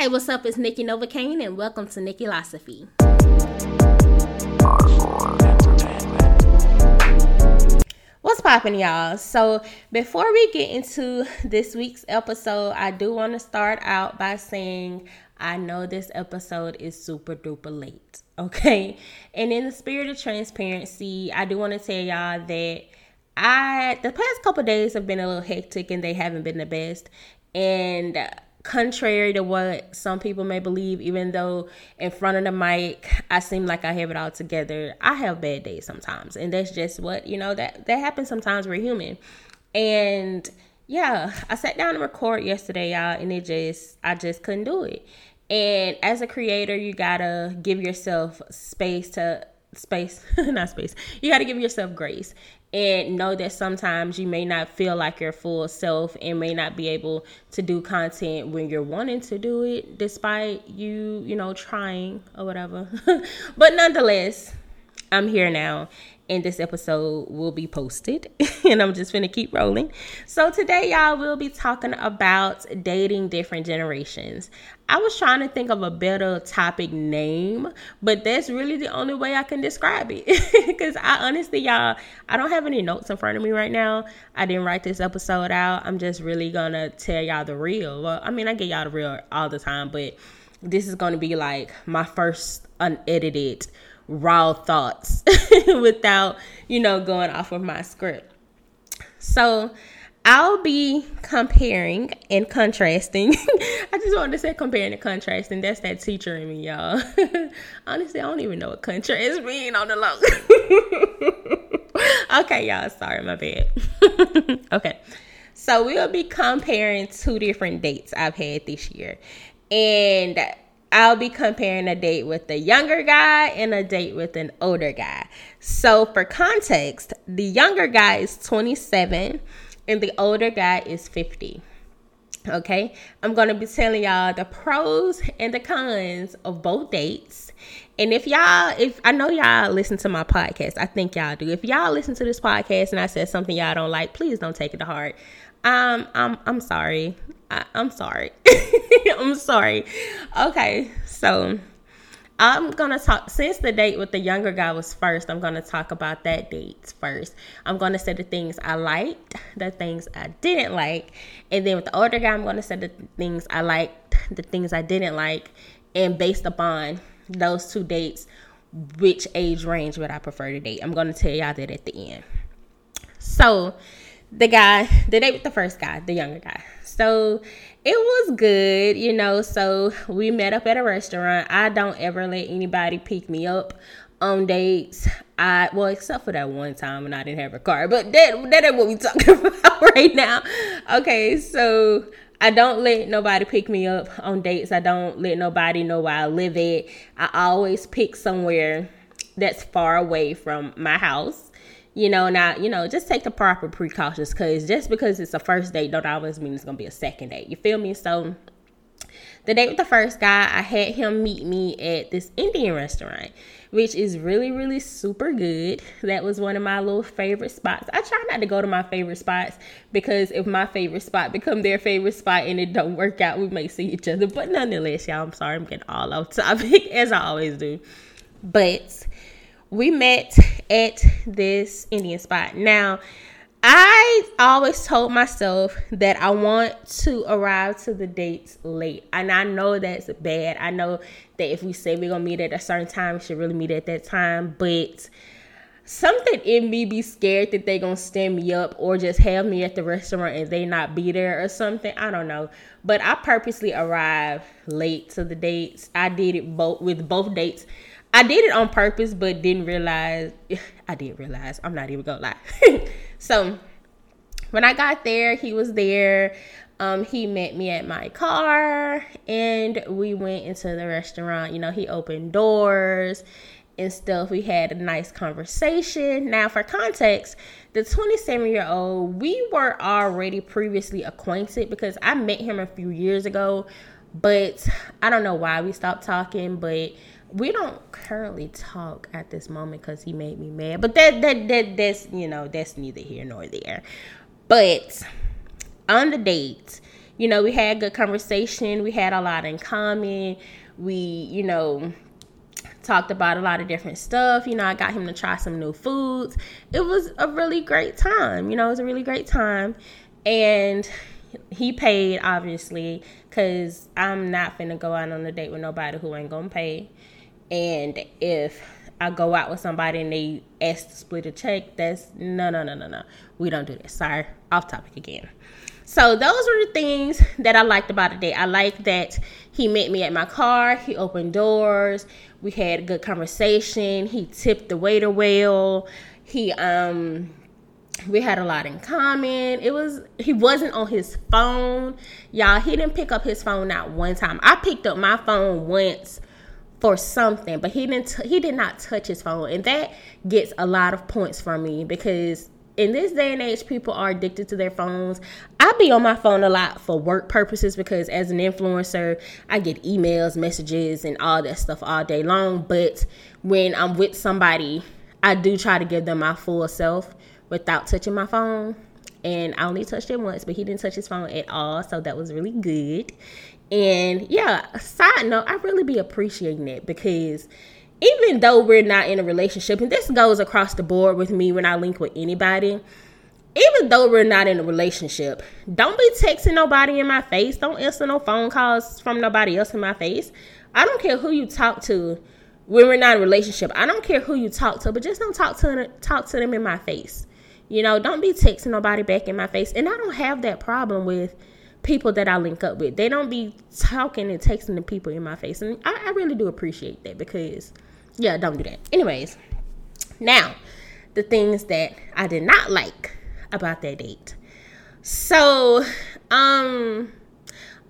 Hey, what's up? It's Nikki Novokaine, and welcome to Nikkilosophy. What's popping, y'all? So, before we get into this week's episode, I do want to start out by saying I know this episode is super duper late, okay? And in the spirit of transparency, I do want to tell y'all that I the past couple days have been a little hectic and they haven't been the best. And contrary to what some people may believe, even though in front of the mic I seem like I have it all together, I have bad days sometimes. And that's just what, you know, that that happens sometimes we're human. And yeah, I sat down to record yesterday, y'all, and it just I just couldn't do it. And as a creator, you gotta give yourself space to space, not space. You gotta give yourself grace and know that sometimes you may not feel like your full self and may not be able to do content when you're wanting to do it despite you you know trying or whatever. But nonetheless i'm here now and this episode will be posted and i'm just gonna keep rolling. So today y'all we'll be talking about dating different generations. I was trying to think of a better topic name but that's really the only way i can describe it. Because i honestly y'all i don't have any notes in front of me right now. I didn't write this episode out. I'm just really gonna tell y'all the real. Well i mean i get y'all the real all the time but this is gonna be like my first unedited raw thoughts without, you know, going off of my script. So I'll be comparing and contrasting. I just wanted to say comparing and contrasting. That's that teacher in me, y'all. Honestly, I don't even know what contrast mean on the low. okay, y'all. Sorry, my bad. okay. So we'll be comparing two different dates I've had this year. And I'll be comparing a date with a younger guy and a date with an older guy. So, for context, the younger guy is 27 and the older guy is 50. Okay, I'm gonna be telling y'all the pros and the cons of both dates. And if y'all, if I know y'all listen to my podcast, I think y'all do. If y'all listen to this podcast and I said something y'all don't like, please don't take it to heart. Um, I'm I'm sorry. I, I'm sorry. I'm sorry. Okay, so I'm gonna talk since the date with the younger guy was first. I'm gonna talk about that date first. I'm gonna say the things I liked, the things I didn't like, and then with the older guy, I'm gonna say the things I liked, the things I didn't like, and based upon those two dates, which age range would I prefer to date? I'm gonna tell y'all that at the end. So the guy, the date with the first guy, the younger guy. So it was good, you know. So we met up at a restaurant. I don't ever let anybody pick me up on dates. I well, except for that one time when I didn't have a car, but that that ain't what we talking about right now. Okay, so I don't let nobody pick me up on dates. I don't let nobody know where I live at. I always pick somewhere that's far away from my house you know now you know just take the proper precautions because just because it's a first date don't always mean it's gonna be a second date you feel me? So the date with the first guy i had him meet me at this indian restaurant which is really really super good. That was one of my little favorite spots. I try not to go to my favorite spots because if my favorite spot become their favorite spot and it don't work out we may see each other. But nonetheless y'all i'm sorry i'm getting all off topic as i always do. But we met at this Indian spot. Now, I always told myself that I want to arrive to the dates late. And I know that's bad. I know that if we say we're going to meet at a certain time, we should really meet at that time. But something in me be scared that they going to stand me up or just have me at the restaurant and they not be there or something. I don't know. But I purposely arrived late to the dates. I did it both with both dates I did it on purpose, but didn't realize. I did realize. I'm not even gonna lie. so when I got there, he was there. Um, he met me at my car, and we went into the restaurant. You know, he opened doors and stuff. We had a nice conversation. Now, for context, the 27 year old, we were already previously acquainted because I met him a few years ago, but I don't know why we stopped talking, but we don't currently talk at this moment because he made me mad. But that that that that's you know that's neither here nor there. But on the date, you know, we had good conversation. We had a lot in common. We, you know, talked about a lot of different stuff. You know, I got him to try some new foods. It was a really great time. You know, it was a really great time. And he paid, obviously, because I'm not finna go out on a date with nobody who ain't gonna pay. And if I go out with somebody and they ask to split a check, that's no, no, no, no, no. We don't do that. Sorry, off topic again. So those were the things that I liked about the day. I liked that he met me at my car. He opened doors. We had a good conversation. He tipped the waiter well. He um we had a lot in common. It was he wasn't on his phone. Y'all, he didn't pick up his phone not one time. I picked up my phone once for something, but he didn't t- he did not touch his phone. And that gets a lot of points from me because in this day and age, people are addicted to their phones. I be on my phone a lot for work purposes because as an influencer, I get emails, messages, and all that stuff all day long. But when I'm with somebody, I do try to give them my full self without touching my phone. And I only touched it once, but he didn't touch his phone at all. So that was really good. And yeah, side note, I really be appreciating it because even though we're not in a relationship, and this goes across the board with me when I link with anybody, even though we're not in a relationship, don't be texting nobody in my face. Don't answer no phone calls from nobody else in my face. I don't care who you talk to when we're not in a relationship. I don't care who you talk to, but just don't talk to talk to them in my face. You know, don't be texting nobody back in my face. And I don't have that problem with people that I link up with. They don't be talking and texting the people in my face. And I, I really do appreciate that because yeah, don't do that. Anyways, now the things that I did not like about that date. So, um,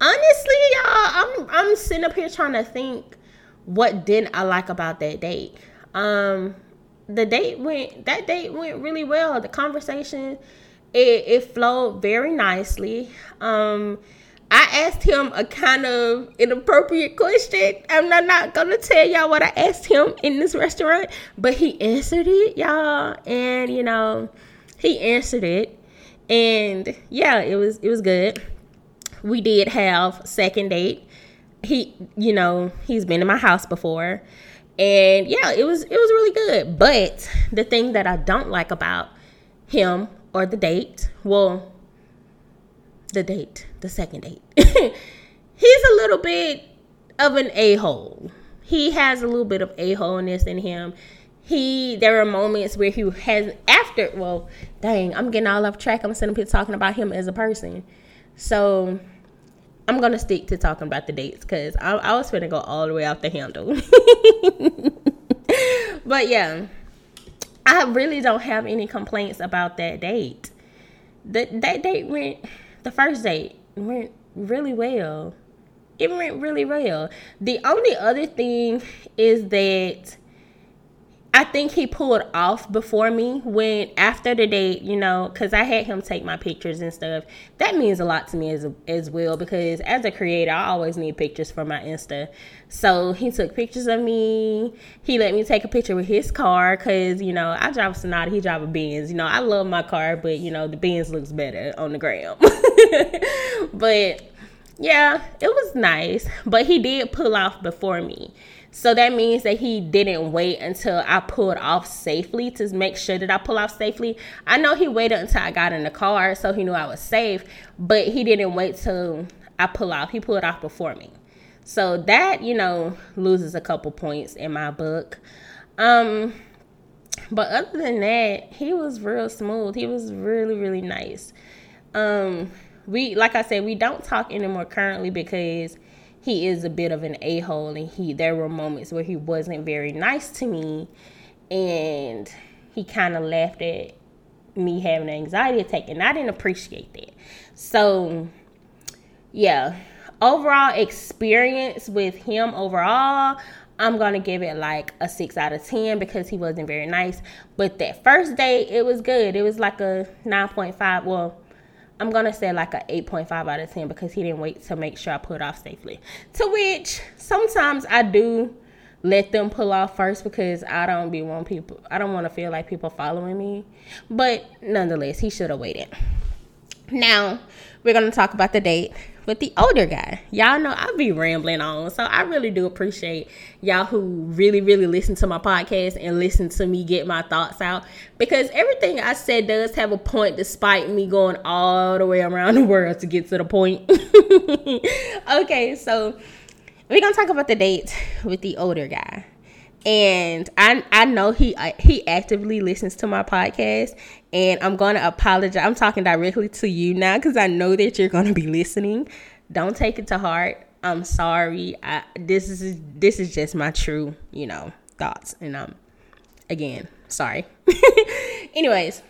honestly, y'all, I'm I'm sitting up here trying to think what didn't I like about that date. Um, the date went that date went really well. The conversation it it flowed very nicely. Um, I asked him a kind of inappropriate question. I'm not, not gonna tell y'all what I asked him in this restaurant, but he answered it, y'all, and you know, he answered it, and yeah, it was it was good. We did have second date. He, you know, he's been in my house before, and yeah, it was it was really good. But the thing that I don't like about him or the date, well, the date, the second date. He's a little bit of an a hole. He has a little bit of a holeness in him. He there are moments where he has after well, dang, I'm getting all off track. I'm sitting here talking about him as a person. So I'm gonna stick to talking about the dates because I, I was gonna go all the way off the handle. but yeah, I really don't have any complaints about that date. That that date went the first date went really well. It went really well. The only other thing is that I think he pulled off before me when after the date, you know, because I had him take my pictures and stuff. That means a lot to me as as well because as a creator, I always need pictures for my Insta. So he took pictures of me. He let me take a picture with his car because you know I drive a Sonata, he drive a Benz. You know I love my car, but you know the Benz looks better on the gram. but yeah, it was nice. But he did pull off before me. So that means that he didn't wait until I pulled off safely to make sure that I pull off safely. I know he waited until I got in the car so he knew I was safe, but he didn't wait till I pull off. He pulled off before me. So that, you know, loses a couple points in my book. Um but other than that, he was real smooth. He was really really nice. Um we like I said, we don't talk anymore currently because he is a bit of an a-hole and he there were moments where he wasn't very nice to me and he kind of laughed at me having an anxiety attack and I didn't appreciate that. So yeah, overall experience with him overall I'm gonna give it like a six out of ten because he wasn't very nice. But that first date, it was good. It was like a nine point five. Well, I'm gonna say like a 8.5 out of 10 because he didn't wait to make sure I put off safely. To which sometimes I do let them pull off first because I don't be want people I don't want to feel like people following me. But nonetheless, he should have waited. Now, we're gonna talk about the date. With the older guy. Y'all know I be rambling on, so I really do appreciate y'all who really, really listen to my podcast and listen to me get my thoughts out because everything I said does have a point, despite me going all the way around the world to get to the point. okay, so we're gonna talk about the date with the older guy and I I know he he actively listens to my podcast, and I'm gonna apologize. I'm talking directly to you now because I know that you're gonna be listening. Don't take it to heart. I'm sorry. I, this is this is just my true you know thoughts, and um again sorry. Anyways.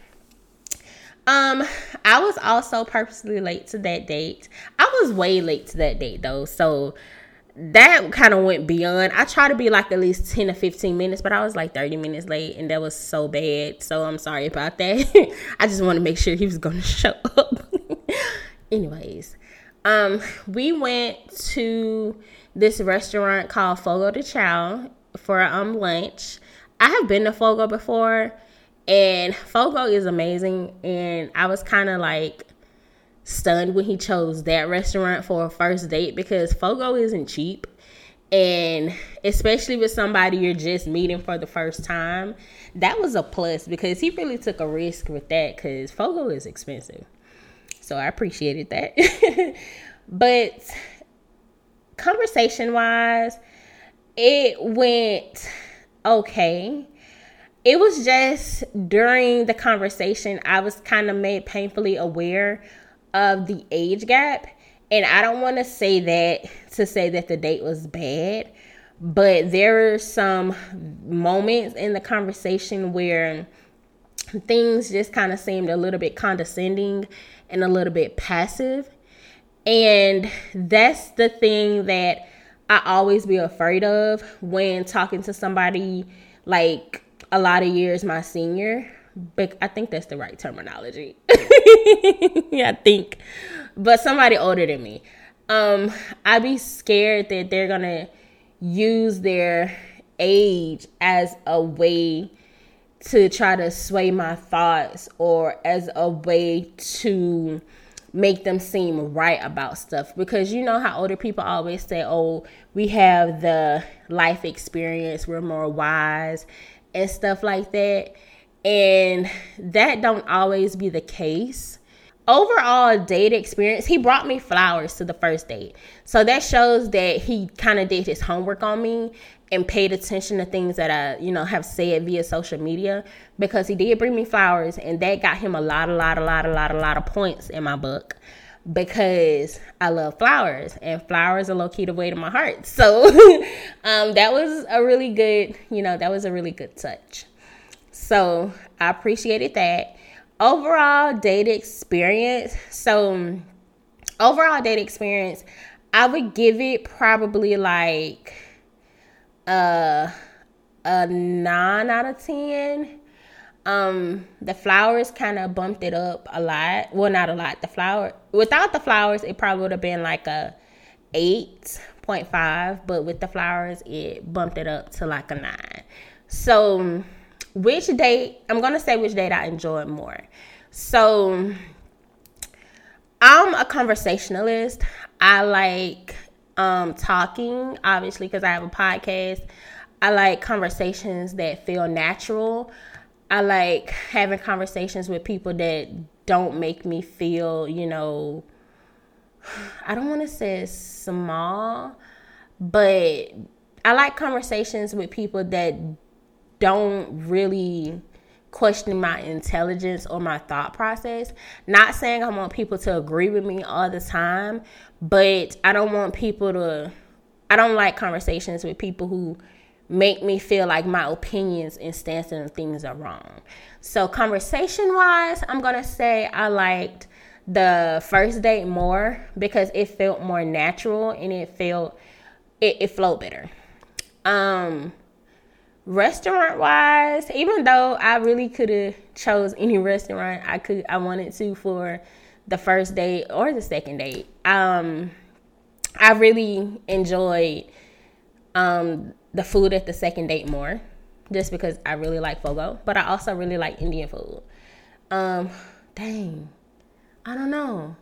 Um, I was also purposely late to that date. I was way late to that date though, so that kind of went beyond. I try to be like at least 10 to 15 minutes, but I was like 30 minutes late and that was so bad. So I'm sorry about that. I just want to make sure he was going to show up. Anyways, um we went to this restaurant called Fogo de Chao for um lunch. I have been to Fogo before and Fogo is amazing and I was kind of like stunned when he chose that restaurant for a first date because Fogo isn't cheap. And especially with somebody you're just meeting for the first time, that was a plus because he really took a risk with that because Fogo is expensive. So I appreciated that. but conversation wise, it went okay. It was just during the conversation, I was kind of made painfully aware of the age gap. And I don't want to say that to say that the date was bad, but there are some moments in the conversation where things just kind of seemed a little bit condescending and a little bit passive. And that's the thing that I always be afraid of when talking to somebody like a lot of years my senior but I think that's the right terminology. I think. But somebody older than me. Um, I'd be scared that they're gonna use their age as a way to try to sway my thoughts or as a way to make them seem right about stuff because you know how older people always say oh we have the life experience we're more wise and stuff like that and that don't always be the case overall date experience he brought me flowers to the first date so that shows that he kind of did his homework on me and paid attention to things that i you know have said via social media because he did bring me flowers and that got him a lot a lot a lot a lot a lot of points in my book because I love flowers and flowers are low key the way to my heart. So um, that was a really good, you know, that was a really good touch. So I appreciated that. Overall date experience. So overall date experience, I would give it probably like a a nine out of ten. Um, the flowers kind of bumped it up a lot. Well, not a lot. The flower without the flowers, it probably would have been like a eight point five, but with the flowers, it bumped it up to like a nine. So which date i'm gonna say which date i enjoy more. So i'm a conversationalist. I like um talking obviously because i have a podcast. I like conversations that feel natural. I like having conversations with people that don't make me feel you know i don't want to say small but i like conversations with people that don't really question my intelligence or my thought process. Not saying I want people to agree with me all the time, but I don't want people to I don't like conversations with people who make me feel like my opinions and stances and things are wrong. So conversation wise, I'm gonna say I liked the first date more because it felt more natural and it felt it, it flowed better. Um restaurant wise even though i really could have chose any restaurant i could i wanted to for the first date or the second date um i really enjoyed um the food at the second date more just because i really like fogo but i also really like indian food um dang i don't know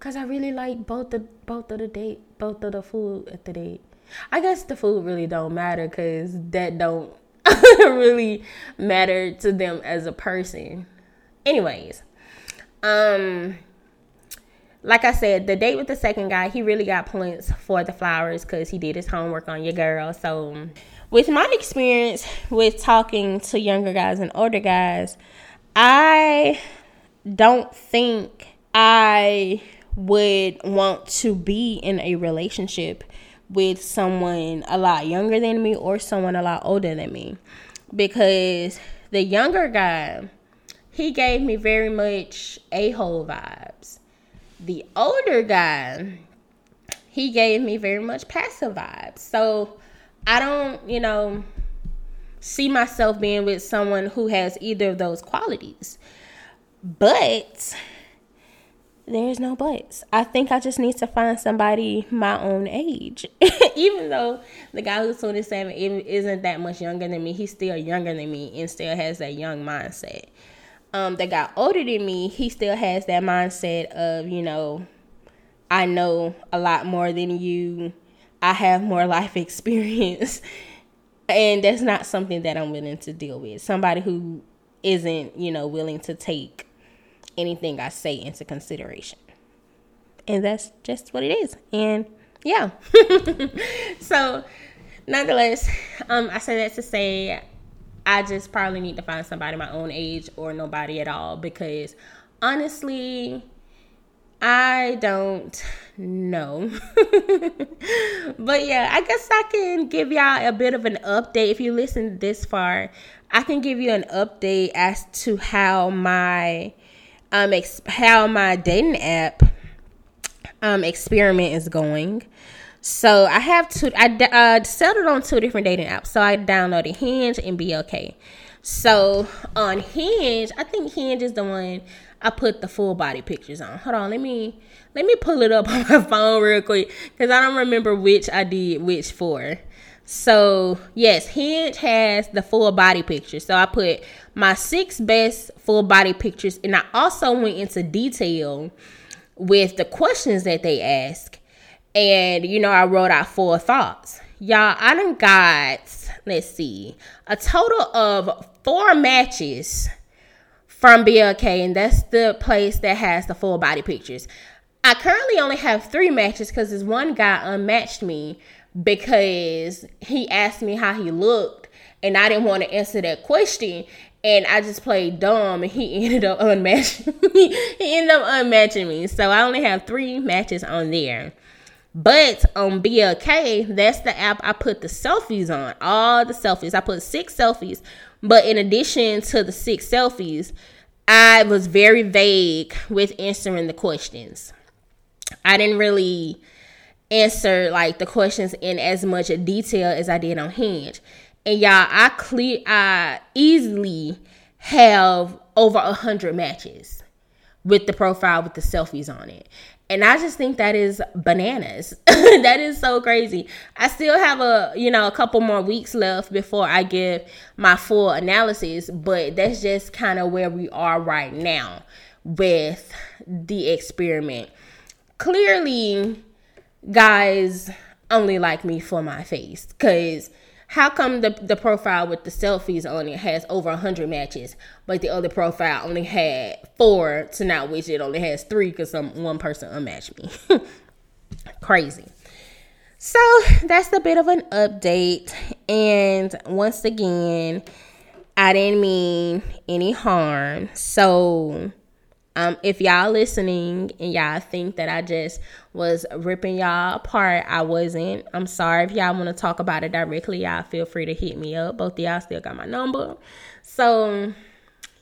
Cause I really like both the both of the date, both of the food at the date. I guess the food really don't matter because that don't really matter to them as a person. Anyways, um, like I said, the date with the second guy, he really got points for the flowers because he did his homework on your girl. So, with my experience with talking to younger guys and older guys, I don't think I would want to be in a relationship with someone a lot younger than me or someone a lot older than me. Because the younger guy he gave me very much a-hole vibes. The older guy he gave me very much passive vibes. So i don't you know see myself being with someone who has either of those qualities. But there's no buts. I think I just need to find somebody my own age. Even though the guy who's 27 isn't that much younger than me, he's still younger than me and still has that young mindset. Um, the guy older than me, he still has that mindset of, you know, I know a lot more than you. I have more life experience. and that's not something that I'm willing to deal with. Somebody who isn't, you know, willing to take anything I say into consideration. And that's just what it is. And yeah. so, nonetheless, um, I say that to say I just probably need to find somebody my own age or nobody at all because honestly, I don't know. but yeah, I guess I can give y'all a bit of an update. If you listen this far, I can give you an update as to how my um ex- how my dating app um experiment is going. So I have two. I uh, settled on two different dating apps. So I downloaded Hinge and BLK. So on Hinge, I think Hinge is the one I put the full body pictures on. Hold on, let me let me pull it up on my phone real quick because I don't remember which I did which for. So yes, Hinge has the full body picture. So I put my six best full body pictures, and I also went into detail with the questions that they ask. And you know, I wrote out four thoughts. Y'all, I done got let's see a total of four matches from BLK, and that's the place that has the full body pictures. I currently only have three matches because this one guy unmatched me because he asked me how he looked and I didn't want to answer that question and I just played dumb and he ended up unmatching me. he ended up unmatching me. So I only have three matches on there. But on BLK, that's the app I put the selfies on. All the selfies. I put six selfies. But in addition to the six selfies, I was very vague with answering the questions. I didn't really answer like the questions in as much detail as I did on Hinge. And y'all, I clear I easily have over a hundred matches with the profile with the selfies on it. And I just think that is bananas. that is so crazy. I still have a, you know, a couple more weeks left before I give my full analysis, but that's just kind of where we are right now with the experiment. Clearly, guys only like me for my face. Because how come the, the profile with the selfies on it has over 100 matches but the other profile only had four to now which it only has three because some one person unmatched me? Crazy. So that's a bit of an update. And once again i didn't mean any harm. So um, if y'all listening and y'all think that I just was ripping y'all apart, I wasn't. I'm sorry. If y'all want to talk about it directly, y'all feel free to hit me up. Both of y'all still got my number. So,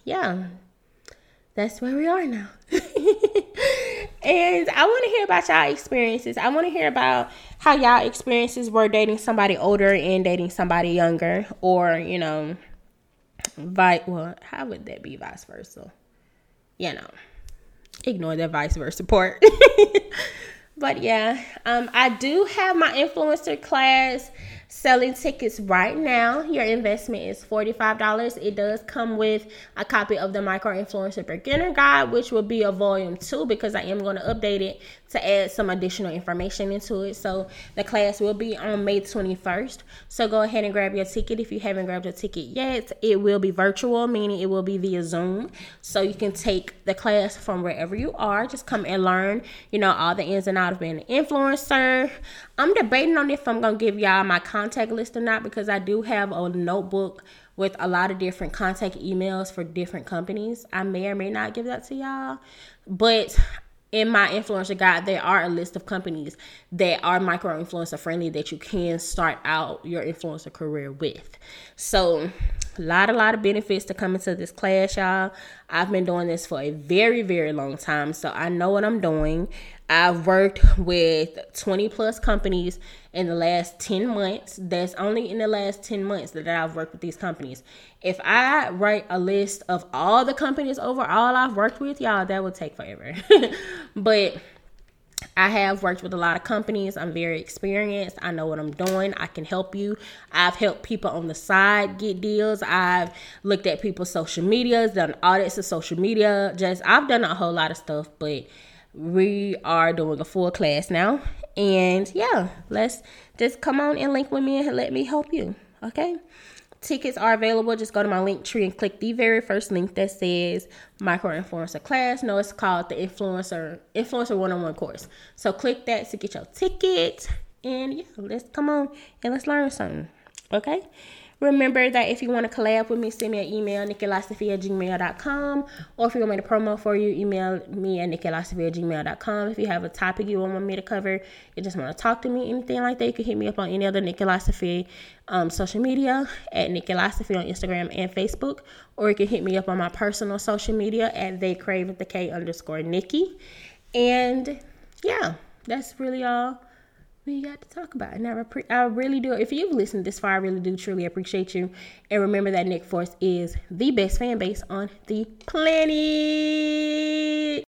yeah, that's where we are now. and I want to hear about y'all experiences. I want to hear about how y'all experiences were dating somebody older and dating somebody younger, or you know, vi- well, how would that be vice versa? you know, ignore the vice versa part. but yeah, um, I do have my influencer class selling tickets right now. Your investment is $45. It does come with a copy of the Micro Influencer Beginner Guide, which will be a volume two because I am going to update it to add some additional information into it. So the class will be on May 21st. So go ahead and grab your ticket if you haven't grabbed your ticket yet. It will be virtual, meaning it will be via Zoom. So you can take the class from wherever you are. Just come and learn, you know, all the ins and outs of being an influencer. I'm debating on if I'm going to give y'all my contact list or not because I do have a notebook with a lot of different contact emails for different companies. I may or may not give that to y'all, but in my influencer guide, there are a list of companies that are micro influencer friendly that you can start out your influencer career with. So, a lot, a lot of benefits to come into this class, y'all. I've been doing this for a very, very long time, so I know what I'm doing. I've worked with 20 plus companies in the last 10 months. That's only in the last 10 months that I've worked with these companies. If I write a list of all the companies overall I've worked with, y'all, that would take forever. but I have worked with a lot of companies. I'm very experienced. I know what I'm doing. I can help you. I've helped people on the side get deals. I've looked at people's social medias, done audits of social media. Just I've done a whole lot of stuff, but we are doing a full class now. And yeah, let's just come on and link with me and let me help you. Okay. Tickets are available. Just go to my link tree and click the very first link that says micro influencer class. No, it's called the influencer influencer one-on-one course. So click that to get your ticket. And yeah, let's come on and let's learn something. Okay. Remember that if you want to collab with me, send me an email, nikkilosophy at gmail.com. Or if you want me to promo for you, email me at nikkilosophy at gmail.com. If you have a topic you want me to cover, you just want to talk to me, anything like that, you can hit me up on any other Nikkilosophy um, social media at Nikkilosophy on Instagram and Facebook. Or you can hit me up on my personal social media at they with the K underscore Nikki. And yeah, that's really all we got to talk about. And I, I really do. If you've listened this far, I really do truly appreciate you. And remember that Nick Force is the best fan base on the planet.